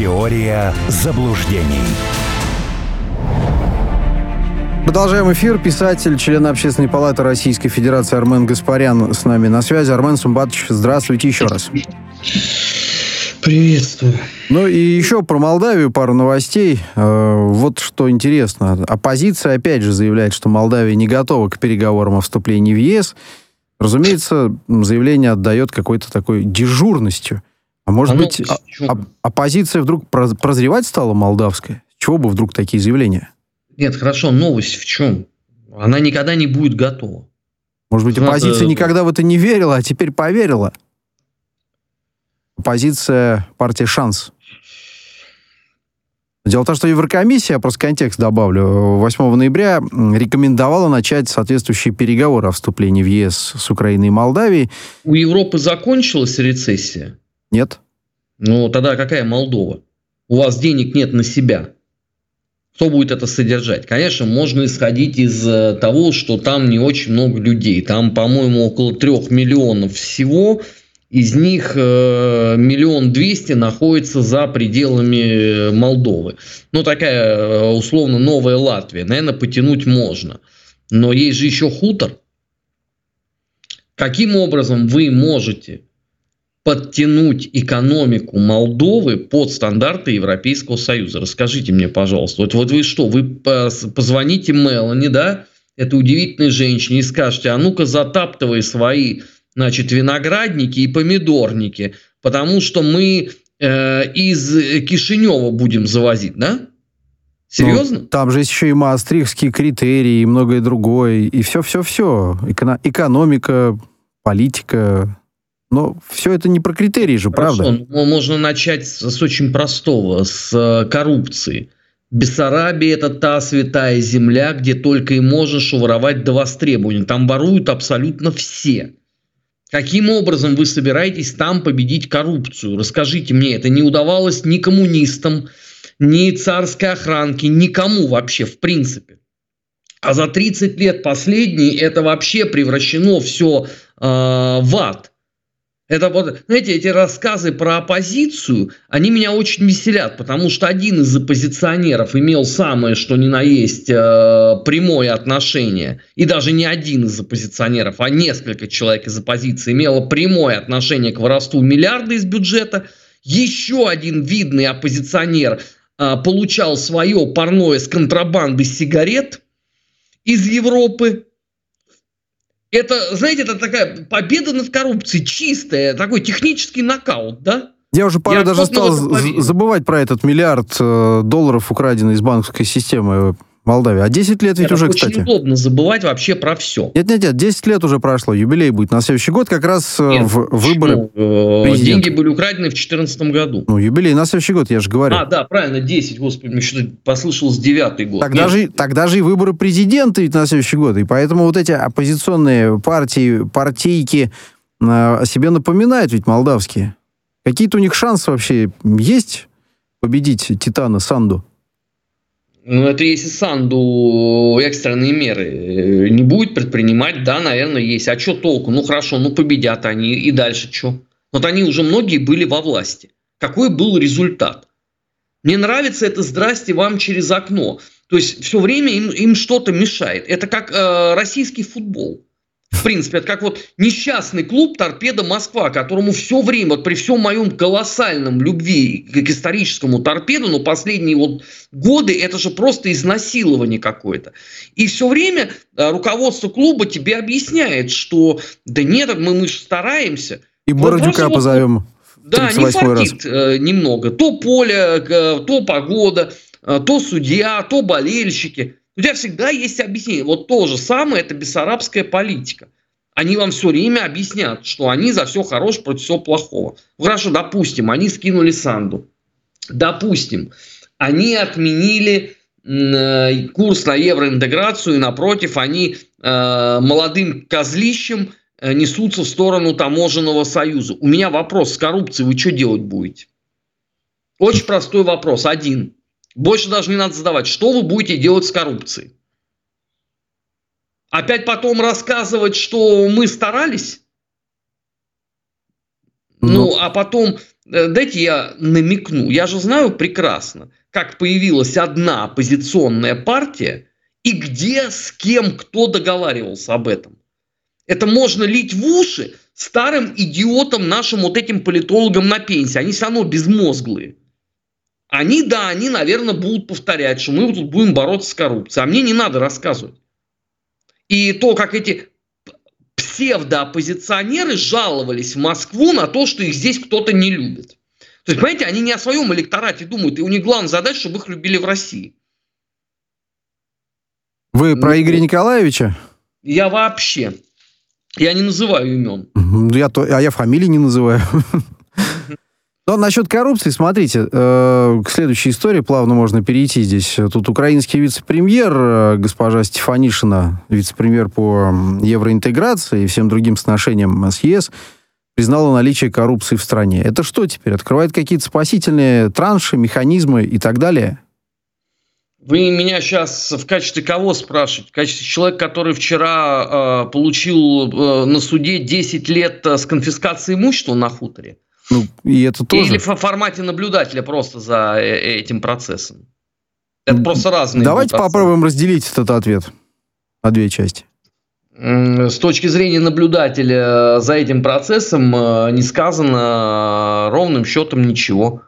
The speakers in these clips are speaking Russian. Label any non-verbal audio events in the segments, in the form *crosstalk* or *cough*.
Теория заблуждений. Продолжаем эфир. Писатель, член Общественной палаты Российской Федерации Армен Гаспарян с нами на связи. Армен Сумбатович, здравствуйте еще раз. Приветствую. Ну и еще про Молдавию пару новостей. Э, вот что интересно. Оппозиция опять же заявляет, что Молдавия не готова к переговорам о вступлении в ЕС. Разумеется, заявление отдает какой-то такой дежурностью. А может Оно быть, а, оппозиция вдруг прозревать стала молдавская? Чего бы вдруг такие заявления? Нет, хорошо, новость в чем? Она никогда не будет готова. Может быть, оппозиция Надо... никогда в это не верила, а теперь поверила? Оппозиция партия «Шанс». Дело в том, что Еврокомиссия, я просто контекст добавлю, 8 ноября рекомендовала начать соответствующие переговоры о вступлении в ЕС с Украиной и Молдавией. У Европы закончилась рецессия? Нет. Ну, тогда какая Молдова? У вас денег нет на себя. Кто будет это содержать? Конечно, можно исходить из э, того, что там не очень много людей. Там, по-моему, около трех миллионов всего. Из них э, миллион двести находится за пределами Молдовы. Ну, такая э, условно новая Латвия. Наверное, потянуть можно. Но есть же еще хутор. Каким образом вы можете подтянуть экономику Молдовы под стандарты Европейского Союза? Расскажите мне, пожалуйста. Вот, вот вы что, вы позвоните Мелани, да, этой удивительной женщине, и скажете, а ну-ка затаптывай свои значит, виноградники и помидорники, потому что мы э, из Кишинева будем завозить, да? Серьезно? Ну, там же еще и маастрихтские критерии, и многое другое, и все-все-все. Эко- экономика, политика, но все это не про критерии же, Хорошо, правда? Ну, можно начать с, очень простого, с э, коррупции. Бессарабия – это та святая земля, где только и можешь воровать до востребования. Там воруют абсолютно все. Каким образом вы собираетесь там победить коррупцию? Расскажите мне, это не удавалось ни коммунистам, ни царской охранке, никому вообще в принципе. А за 30 лет последние это вообще превращено все э, в ад. Это вот, знаете, эти рассказы про оппозицию, они меня очень веселят, потому что один из оппозиционеров имел самое, что ни на есть, э, прямое отношение, и даже не один из оппозиционеров, а несколько человек из оппозиции имело прямое отношение к воровству миллиарда из бюджета. Еще один видный оппозиционер э, получал свое парное с контрабанды сигарет из Европы, это, знаете, это такая победа над коррупцией, чистая, такой технический нокаут, да? Я уже порой даже стал забывать про этот миллиард э, долларов, украденный из банковской системы Молдавии. А 10 лет ведь это уже, очень кстати. удобно забывать вообще про все. Нет, нет, нет, 10 лет уже прошло, юбилей будет на следующий год, как раз э, нет, в выборы ну, Деньги были украдены в 2014 году. Ну, юбилей на следующий год, я же говорю. А, да, правильно, 10, господи, мне что-то послышалось 9 год. Тогда же, тогда же и выборы президента ведь на следующий год, и поэтому вот эти оппозиционные партии, партийки э, о себе напоминают ведь молдавские. Какие-то у них шансы вообще есть победить Титана Санду? Ну, это если Санду экстренные меры э, не будет предпринимать, да, наверное, есть. А что толку? Ну, хорошо, ну, победят они, и дальше что? Вот они уже многие были во власти. Какой был результат? Мне нравится это «здрасте вам через окно». То есть все время им, им что-то мешает. Это как э, российский футбол. В принципе, это как вот несчастный клуб «Торпеда Москва», которому все время, вот при всем моем колоссальном любви к историческому торпеду, но последние вот годы это же просто изнасилование какое-то. И все время э, руководство клуба тебе объясняет, что да нет, мы, мы же стараемся. И Бородюка вот, позовем. Да, не фартит раз. немного. То поле, э, то погода, э, то судья, то болельщики. У тебя всегда есть объяснение. Вот то же самое, это бессарабская политика. Они вам все время объяснят, что они за все хорошее против всего плохого. Ну, хорошо, допустим, они скинули Санду. Допустим, они отменили э, курс на евроинтеграцию, и напротив, они э, молодым козлищем э, несутся в сторону таможенного союза. У меня вопрос с коррупцией, вы что делать будете? Очень простой вопрос, один. Больше даже не надо задавать. Что вы будете делать с коррупцией? Опять потом рассказывать, что мы старались? Ну, ну а потом Э, дайте я намекну. Я же знаю прекрасно, как появилась одна оппозиционная партия и где, с кем, кто договаривался об этом. Это можно лить в уши старым идиотам, нашим вот этим политологам на пенсии. Они все равно безмозглые. Они, да, они, наверное, будут повторять, что мы тут будем бороться с коррупцией. А мне не надо рассказывать. И то, как эти псевдооппозиционеры жаловались в Москву на то, что их здесь кто-то не любит. То есть, понимаете, они не о своем электорате думают, и у них главная задача, чтобы их любили в России. Вы про ну, Игоря Николаевича? Я вообще. Я не называю имен. Я то, а я фамилии не называю. Но насчет коррупции, смотрите, э, к следующей истории плавно можно перейти здесь. Тут украинский вице-премьер, э, госпожа Стефанишина, вице-премьер по евроинтеграции и всем другим сношениям с ЕС, признала наличие коррупции в стране. Это что теперь? Открывает какие-то спасительные транши, механизмы и так далее? Вы меня сейчас в качестве кого спрашиваете? В качестве человека, который вчера э, получил э, на суде 10 лет э, с конфискацией имущества на хуторе? Ну, и это тоже... Или в формате наблюдателя просто за э, этим процессом. Это просто разные. Давайте попробуем разделить этот ответ на две части. С точки зрения наблюдателя э, за этим процессом э, не сказано ровным счетом ничего.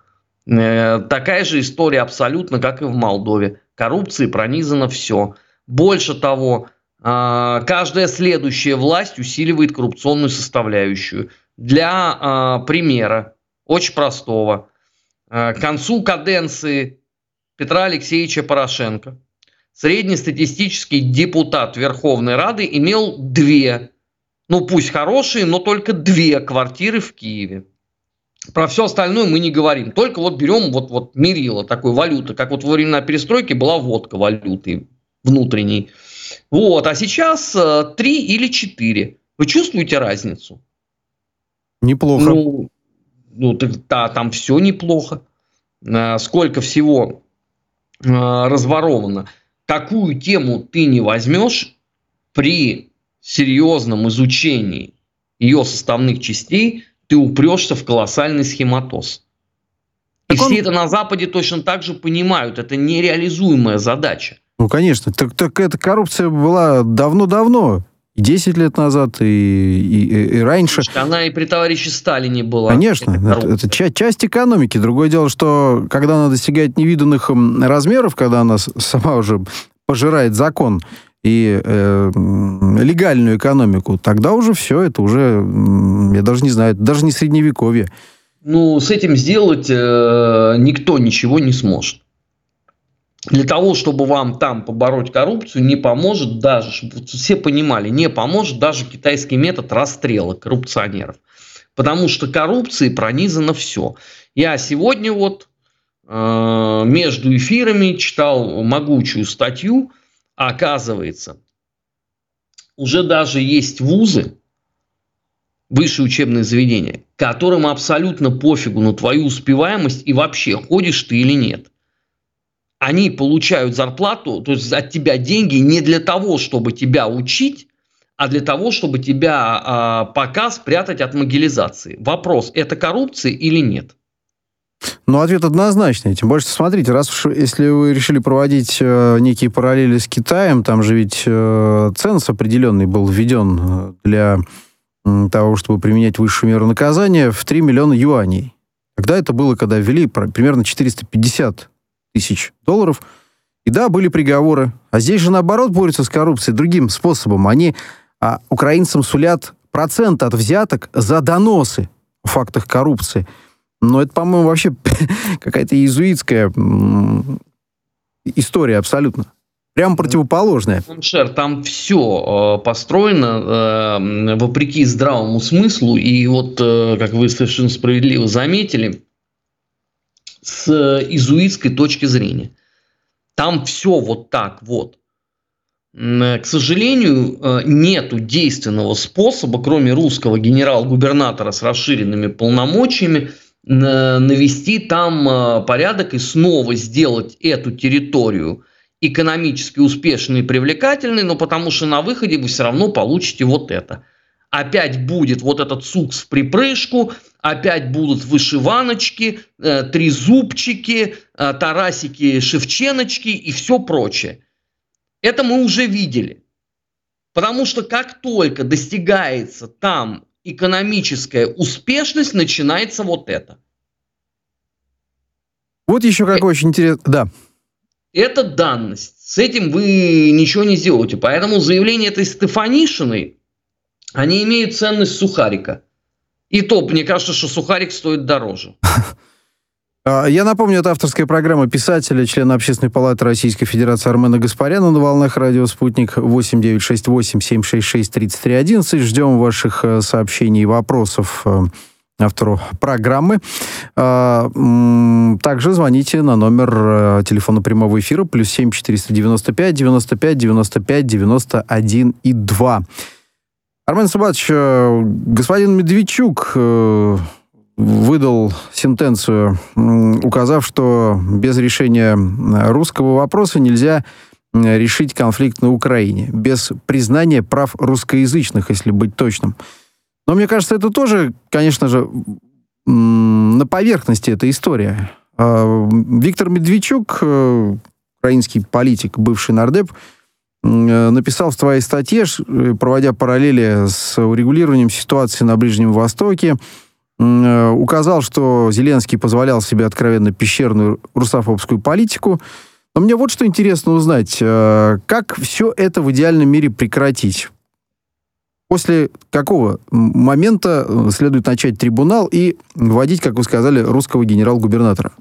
Такая же история абсолютно, как и в Молдове. Коррупции пронизано все. Больше того, каждая следующая власть усиливает коррупционную составляющую – для э, примера, очень простого. Э, к концу каденции Петра Алексеевича Порошенко среднестатистический депутат Верховной Рады имел две, ну пусть хорошие, но только две квартиры в Киеве. Про все остальное мы не говорим. Только вот берем вот, вот мерило такой валюты, как вот во времена перестройки была водка валюты внутренней. Вот, а сейчас э, три или четыре. Вы чувствуете разницу? Неплохо. Ну, ну так, да, там все неплохо. А, сколько всего а, разворовано. Какую тему ты не возьмешь при серьезном изучении ее составных частей, ты упрешься в колоссальный схематоз. И все это на Западе точно так же понимают. Это нереализуемая задача. Ну, конечно. Так, так эта коррупция была давно-давно и 10 лет назад, и, и, и раньше. Она и при товарище Сталине была. Конечно, это, это часть, часть экономики. Другое дело, что когда она достигает невиданных размеров, когда она сама уже пожирает закон и э, легальную экономику, тогда уже все, это уже, я даже не знаю, даже не средневековье. Ну, с этим сделать э, никто ничего не сможет для того, чтобы вам там побороть коррупцию, не поможет даже, чтобы все понимали, не поможет даже китайский метод расстрела коррупционеров. Потому что коррупцией пронизано все. Я сегодня вот э, между эфирами читал могучую статью, оказывается, уже даже есть вузы, высшие учебные заведения, которым абсолютно пофигу на твою успеваемость и вообще ходишь ты или нет они получают зарплату, то есть от тебя деньги не для того, чтобы тебя учить, а для того, чтобы тебя а, пока спрятать от могилизации. Вопрос, это коррупция или нет? Ну, ответ однозначный. Тем больше, смотрите, раз уж если вы решили проводить э, некие параллели с Китаем, там же ведь э, ценз определенный был введен э, для э, того, чтобы применять высшую меру наказания в 3 миллиона юаней. Когда это было, когда ввели примерно 450 тысяч долларов. И да, были приговоры. А здесь же, наоборот, борются с коррупцией другим способом. Они а, украинцам сулят процент от взяток за доносы о фактах коррупции. Но это, по-моему, вообще *laughs* какая-то иезуитская история абсолютно. Прям противоположная. Шер, там все э, построено э, вопреки здравому смыслу. И вот, э, как вы совершенно справедливо заметили, с изуитской точки зрения. Там все вот так вот. К сожалению, э, нету действенного способа, кроме русского генерал-губернатора с расширенными полномочиями, навести там э, порядок и снова сделать эту территорию экономически успешной и привлекательной, но потому что на выходе вы все равно получите вот это. Опять будет вот этот сукс в припрыжку, опять будут вышиваночки, э, трезубчики, э, тарасики, шевченочки и все прочее. Это мы уже видели. Потому что как только достигается там экономическая успешность, начинается вот это. Вот еще какой очень интересный... Да. Это данность. С этим вы ничего не сделаете. Поэтому заявление этой Стефанишиной, они имеют ценность сухарика. И то, мне кажется, что сухарик стоит дороже. *laughs* А, я напомню, это авторская программа писателя, члена Общественной палаты Российской Федерации Армена Гаспаряна на волнах радио «Спутник» 8968-766-3311. Ждем ваших э, сообщений и вопросов э, автору программы. А, также звоните на номер э, телефона прямого эфира плюс 7 495 95 95 91 и 2. Армен Сабатович, э, господин Медведчук э, выдал сентенцию, указав, что без решения русского вопроса нельзя решить конфликт на Украине, без признания прав русскоязычных, если быть точным. Но мне кажется, это тоже, конечно же, на поверхности эта история. А, Виктор Медведчук, э, украинский политик, бывший нардеп, написал в твоей статье, э, проводя параллели с урегулированием ситуации на Ближнем Востоке, указал, что Зеленский позволял себе откровенно пещерную русофобскую политику. Но мне вот что интересно узнать. Как все это в идеальном мире прекратить? После какого момента э, следует начать трибунал и вводить, как вы сказали, русского генерал-губернатора?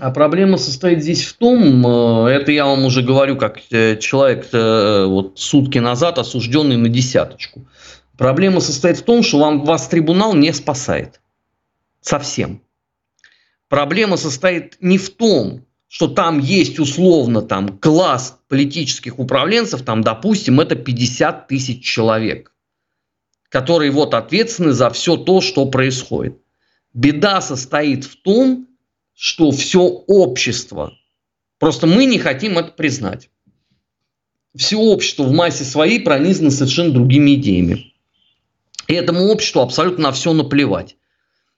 А проблема состоит здесь в том, э, это я вам уже говорю, как э, человек вот сутки назад осужденный на десяточку. Проблема состоит в том, что вам, вас трибунал не спасает. Совсем. Проблема состоит не в том, что там есть условно там класс политических управленцев, там, допустим, это 50 тысяч человек, которые вот ответственны за все то, что происходит. Беда состоит в том, что все общество, просто мы не хотим это признать. Все общество в массе своей пронизано совершенно другими идеями. И этому обществу абсолютно на все наплевать.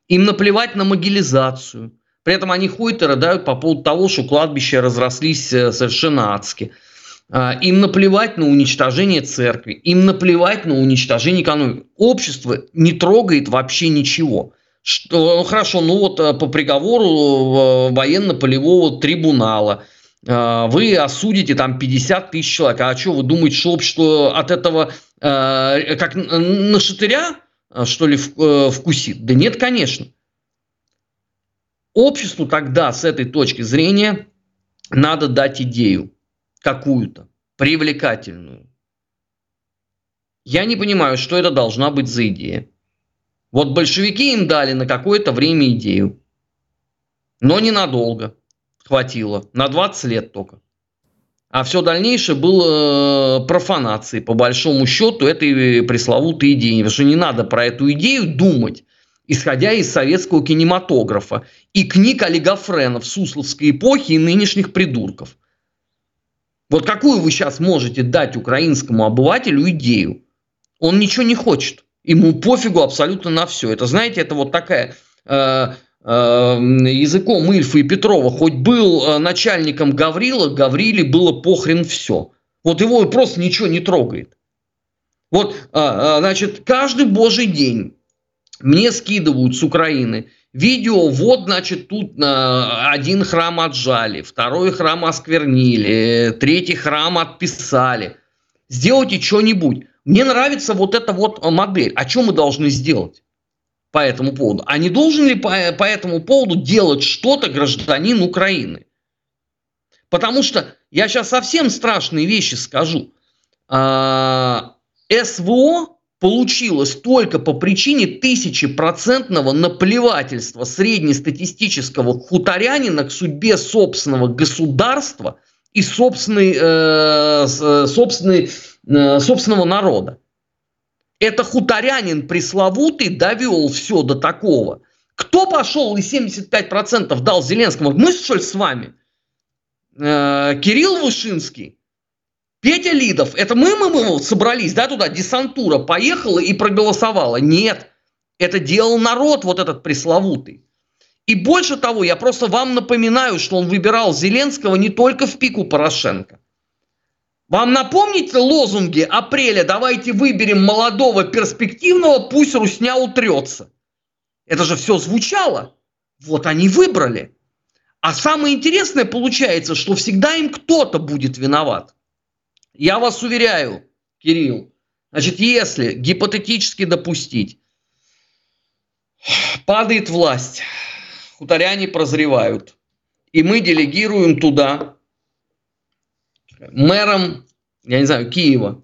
Им наплевать на могилизацию – при этом они ходят и рыдают по поводу того, что кладбища разрослись э, совершенно адски. А, им наплевать на уничтожение церкви, им наплевать на уничтожение экономики. Общество не трогает вообще ничего. Что, ну, хорошо, ну вот э, по приговору э, военно-полевого трибунала вы осудите там 50 тысяч человек. А что, вы думаете, что общество от этого как на шатыря, что ли, вкусит? Да нет, конечно. Обществу тогда с этой точки зрения надо дать идею какую-то, привлекательную. Я не понимаю, что это должна быть за идея. Вот большевики им дали на какое-то время идею. Но ненадолго хватило, на 20 лет только. А все дальнейшее было э, профанацией, по большому счету, этой пресловутой идеи. Потому что не надо про эту идею думать исходя из советского кинематографа и книг олигофренов Сусловской эпохи и нынешних придурков. Вот какую вы сейчас можете дать украинскому обывателю идею? Он ничего не хочет. Ему пофигу абсолютно на все. Это, знаете, это вот такая э, э, языком Ильфа и Петрова. Хоть был э, начальником Гаврила, Гавриле было похрен все. Вот его просто ничего не трогает. Вот, э, значит, каждый божий день мне скидывают с Украины видео, вот, значит, тут один храм отжали, второй храм осквернили, третий храм отписали. Сделайте что-нибудь. Мне нравится вот эта вот модель. А что мы должны сделать по этому поводу? А не должен ли по, по этому поводу делать что-то гражданин Украины? Потому что я сейчас совсем страшные вещи скажу. А, СВО получилось только по причине тысячепроцентного наплевательства среднестатистического хуторянина к судьбе собственного государства и собственной, э, собственной, э, собственного народа. Это хуторянин пресловутый довел все до такого. Кто пошел и 75% дал Зеленскому? Мы что ли с вами? Э, Кирилл Вышинский? Петя Лидов, это мы, мы, мы собрались, да, туда, десантура поехала и проголосовала. Нет, Это делал народ, вот этот пресловутый. И больше того, я просто вам напоминаю, что он выбирал Зеленского не только в пику Порошенко. Вам напомните лозунги апреля «давайте выберем молодого перспективного, пусть Русня утрется». Это же все звучало. Вот они выбрали. А самое интересное получается, что всегда им кто-то будет виноват. Я вас уверяю, Кирилл, значит, если гипотетически допустить, падает власть, хуторяне прозревают, и мы делегируем туда мэром, я не знаю, Киева,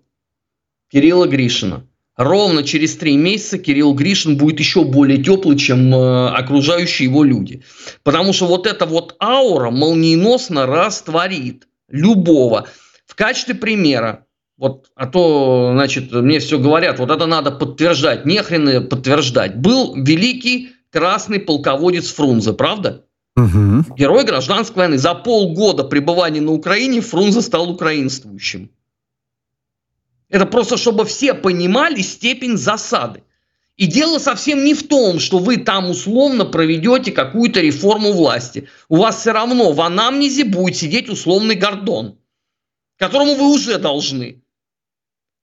Кирилла Гришина. Ровно через три месяца Кирилл Гришин будет еще более теплый, чем э, окружающие его люди. Потому что вот эта вот аура молниеносно растворит любого. В качестве примера, вот, а то, значит, мне все говорят, вот это надо подтверждать, нехрен подтверждать. Был великий красный полководец Фрунзе, правда? Угу. Герой гражданской войны. За полгода пребывания на Украине Фрунзе стал украинствующим. Это просто, чтобы все понимали степень засады. И дело совсем не в том, что вы там условно проведете какую-то реформу власти. У вас все равно в анамнезе будет сидеть условный Гордон, которому вы уже должны.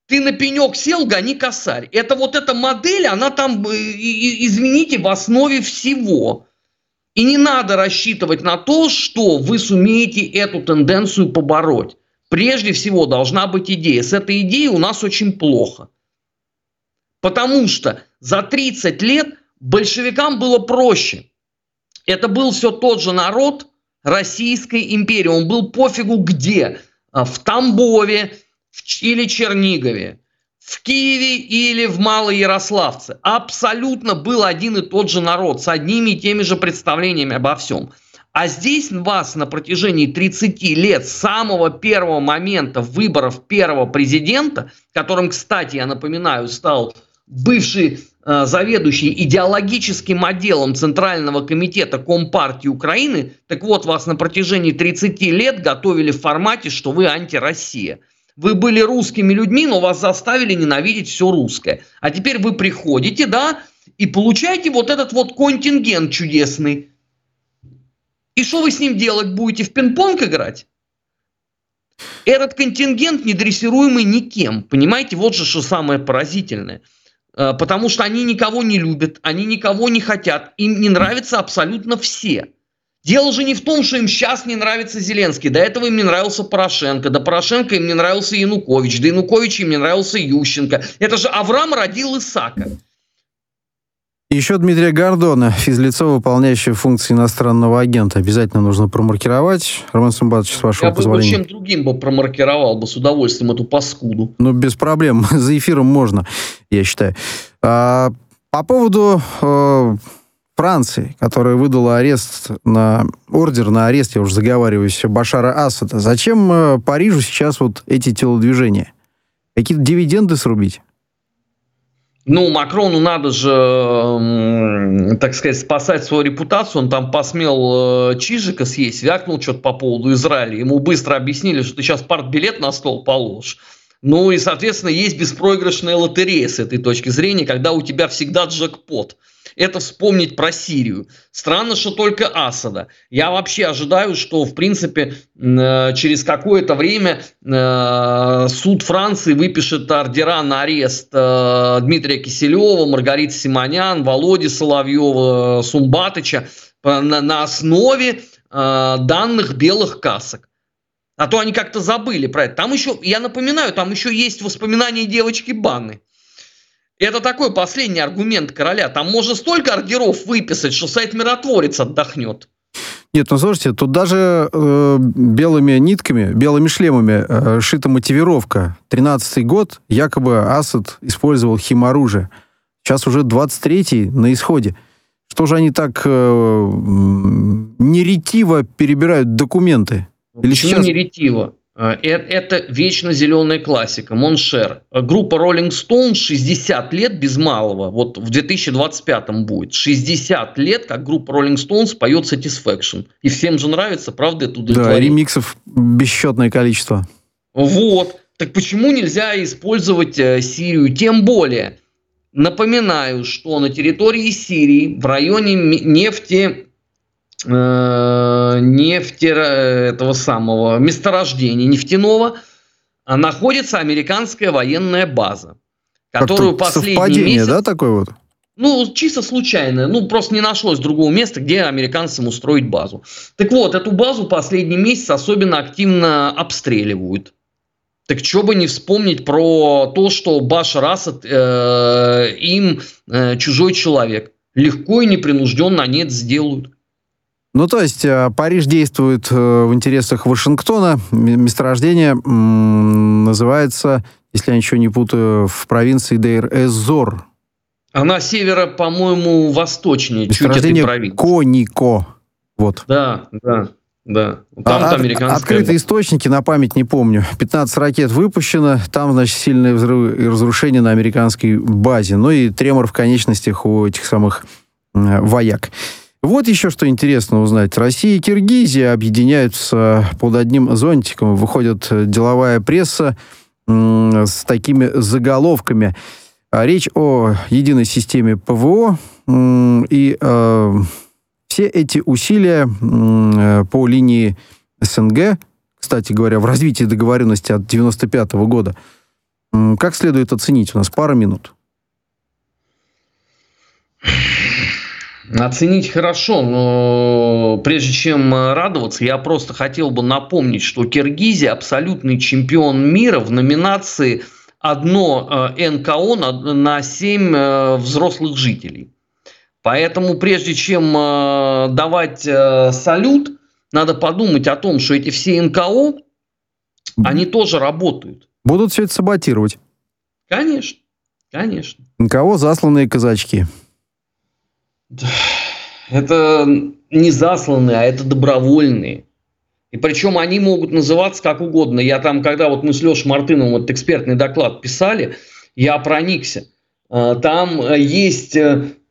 Ты на пенек сел, гони косарь. Это вот эта модель, она там, э, извините, в основе всего. И не надо рассчитывать на то, что вы сумеете эту тенденцию побороть. Прежде всего должна быть идея. С этой идеей у нас очень плохо. Потому что за 30 лет большевикам было проще. Это был все тот же народ Российской империи. Он был пофигу где. А, в Тамбове или Чернигове в Киеве или в Малоярославце. Абсолютно был один и тот же народ с одними и теми же представлениями обо всем. А здесь вас на протяжении 30 лет, с самого первого момента выборов первого президента, которым, кстати, я напоминаю, стал бывший э, заведующий идеологическим отделом Центрального комитета Компартии Украины, так вот, вас на протяжении 30 лет готовили в формате, что вы антироссия. Вы были русскими людьми, но вас заставили ненавидеть все русское. А теперь вы приходите, да, и получаете вот этот вот контингент чудесный. И что вы с ним делать будете? В пинг-понг играть? Этот контингент недрессируемый никем. Понимаете, вот же что самое поразительное. Э, потому что они никого не любят, они никого не хотят, им не нравятся абсолютно все. Дело же не в том, что им сейчас не нравится Зеленский. До этого им не нравился Порошенко. До Порошенко им не нравился Янукович. До Януковича им не нравился Ющенко. Это же Авраам родил Исака. Еще Дмитрия Гордона, физлицо, выполняющее функции иностранного агента. Обязательно нужно промаркировать. Роман Сумбатович, с вашего Я позволения. Я бы чем другим бы промаркировал бы с удовольствием эту паскуду. Ну, без проблем. *laughs* За эфиром можно, я считаю. А, по поводу... А Франции, которая выдала арест на ордер на арест, я уже заговариваюсь, Башара Асада. Зачем э, Парижу сейчас вот эти телодвижения? Какие-то дивиденды срубить? Ну, Макрону надо же, так сказать, спасать свою репутацию. Он там посмел э, Чижика съесть, вякнул что-то по поводу Израиля. Ему быстро объяснили, что ты сейчас партбилет на стол положишь. Ну и, соответственно, есть беспроигрышная лотерея с этой точки зрения, когда у тебя всегда джекпот – это вспомнить про Сирию. Странно, что только Асада. Я вообще ожидаю, что, в принципе, э, через какое-то время э, суд Франции выпишет ордера на арест э, Дмитрия Киселева, Маргариты Симонян, Володи Соловьева, Сумбатыча на основе данных белых касок. А то они как-то забыли про это. Там еще, я напоминаю, там еще есть воспоминания девочки Банны. Это такой последний аргумент короля. Там можно столько ордеров выписать, что сайт миротворец отдохнет. Нет, ну слушайте, тут даже э, белыми нитками, белыми шлемами э, шита мотивировка. 13-й год, якобы Асад использовал химоружие. Сейчас уже 23-й на исходе. Что же они так э, неретиво перебирают документы? Или Почему сейчас... неретиво? Э, это вечно зеленая классика, mon cher. Группа Rolling Stone 60 лет без малого, вот в 2025 будет. 60 лет, как группа Rolling Stones поет Satisfaction. И всем же нравится, правда, это Да, ремиксов бесчетное количество. Вот. Так почему нельзя использовать э, Сирию? Тем более, Напоминаю, что на территории Сирии в районе нефти э, нефти этого самого месторождения нефтяного находится американская военная база, которую последний месяц... да, такой вот? Ну, чисто случайно. Ну, просто не нашлось другого места, где американцам устроить базу. Так вот, эту базу последний месяц особенно активно обстреливают. Так что бы не вспомнить про то, что Башар Асад э, им э, чужой человек. Легко и непринужденно они это сделают. Ну, то есть э, Париж действует э, в интересах Вашингтона. Месторождение называется, если я ничего не путаю, в провинции Дейр-Эзор. Она севера, по-моему, восточнее чуть этой провинции. Конико. Вот. Да, да. Да, там а, американская... Открытые источники, на память не помню. 15 ракет выпущено, там, значит, сильные взрывы и разрушения на американской базе. Ну и тремор в конечностях у этих самых э, вояк. Вот еще что интересно узнать. Россия и Киргизия объединяются под одним зонтиком. Выходит деловая пресса с такими заголовками. Речь о единой системе ПВО и э, все эти усилия э, по линии СНГ, кстати говоря, в развитии договоренности от 1995 года, как следует оценить? У нас пара минут. Оценить хорошо, но прежде чем радоваться, я просто хотел бы напомнить, что Киргизия абсолютный чемпион мира в номинации одно э, НКО на 7 э, взрослых жителей. Поэтому прежде чем э, давать э, салют, надо подумать о том, что эти все НКО, они тоже работают. Будут все это саботировать. Конечно, конечно. НКО засланные казачки. *sighs* Это не засланные, а это добровольные. И причем они могут называться как угодно. Я там, когда вот мы с Лешей Мартыновым вот экспертный доклад писали, я проникся. Э, там есть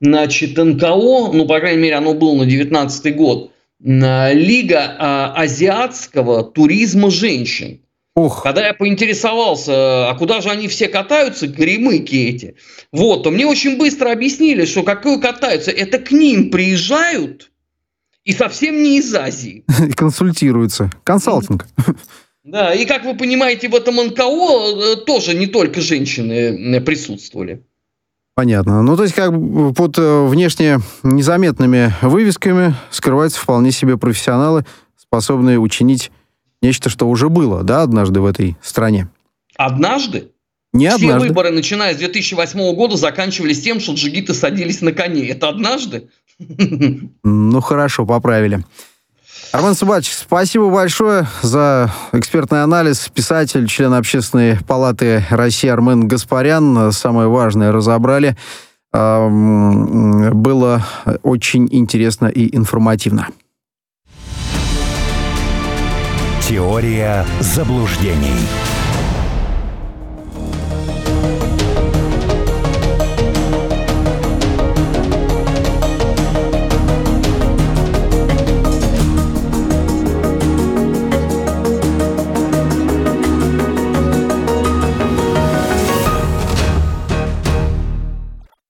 значит, НКО, ну, по крайней мере, оно было на 19 год, Лига а, азиатского туризма женщин. Ух. Когда я поинтересовался, а куда же они все катаются, гремыки эти, вот, то мне очень быстро объяснили, что какое катаются, это к ним приезжают и совсем не из Азии. *laughs* И консультируются. Консалтинг. Да, и как вы понимаете, в этом НКО э, тоже не только женщины присутствовали. Понятно. Ну, то есть, как под э, внешне незаметными вывесками скрываются вполне себе профессионалы, способные учинить нечто, что уже было, да, однажды в этой стране. Однажды? Не Все однажды. выборы, начиная с 2008 года, заканчивались тем, что джигиты садились на коне. Это однажды? Ну, хорошо, поправили. Армен Субач, спасибо большое за экспертный анализ. Писатель, член Общественной палаты России Армен Гаспарян. Самое важное разобрали. Было очень интересно и информативно. Теория заблуждений.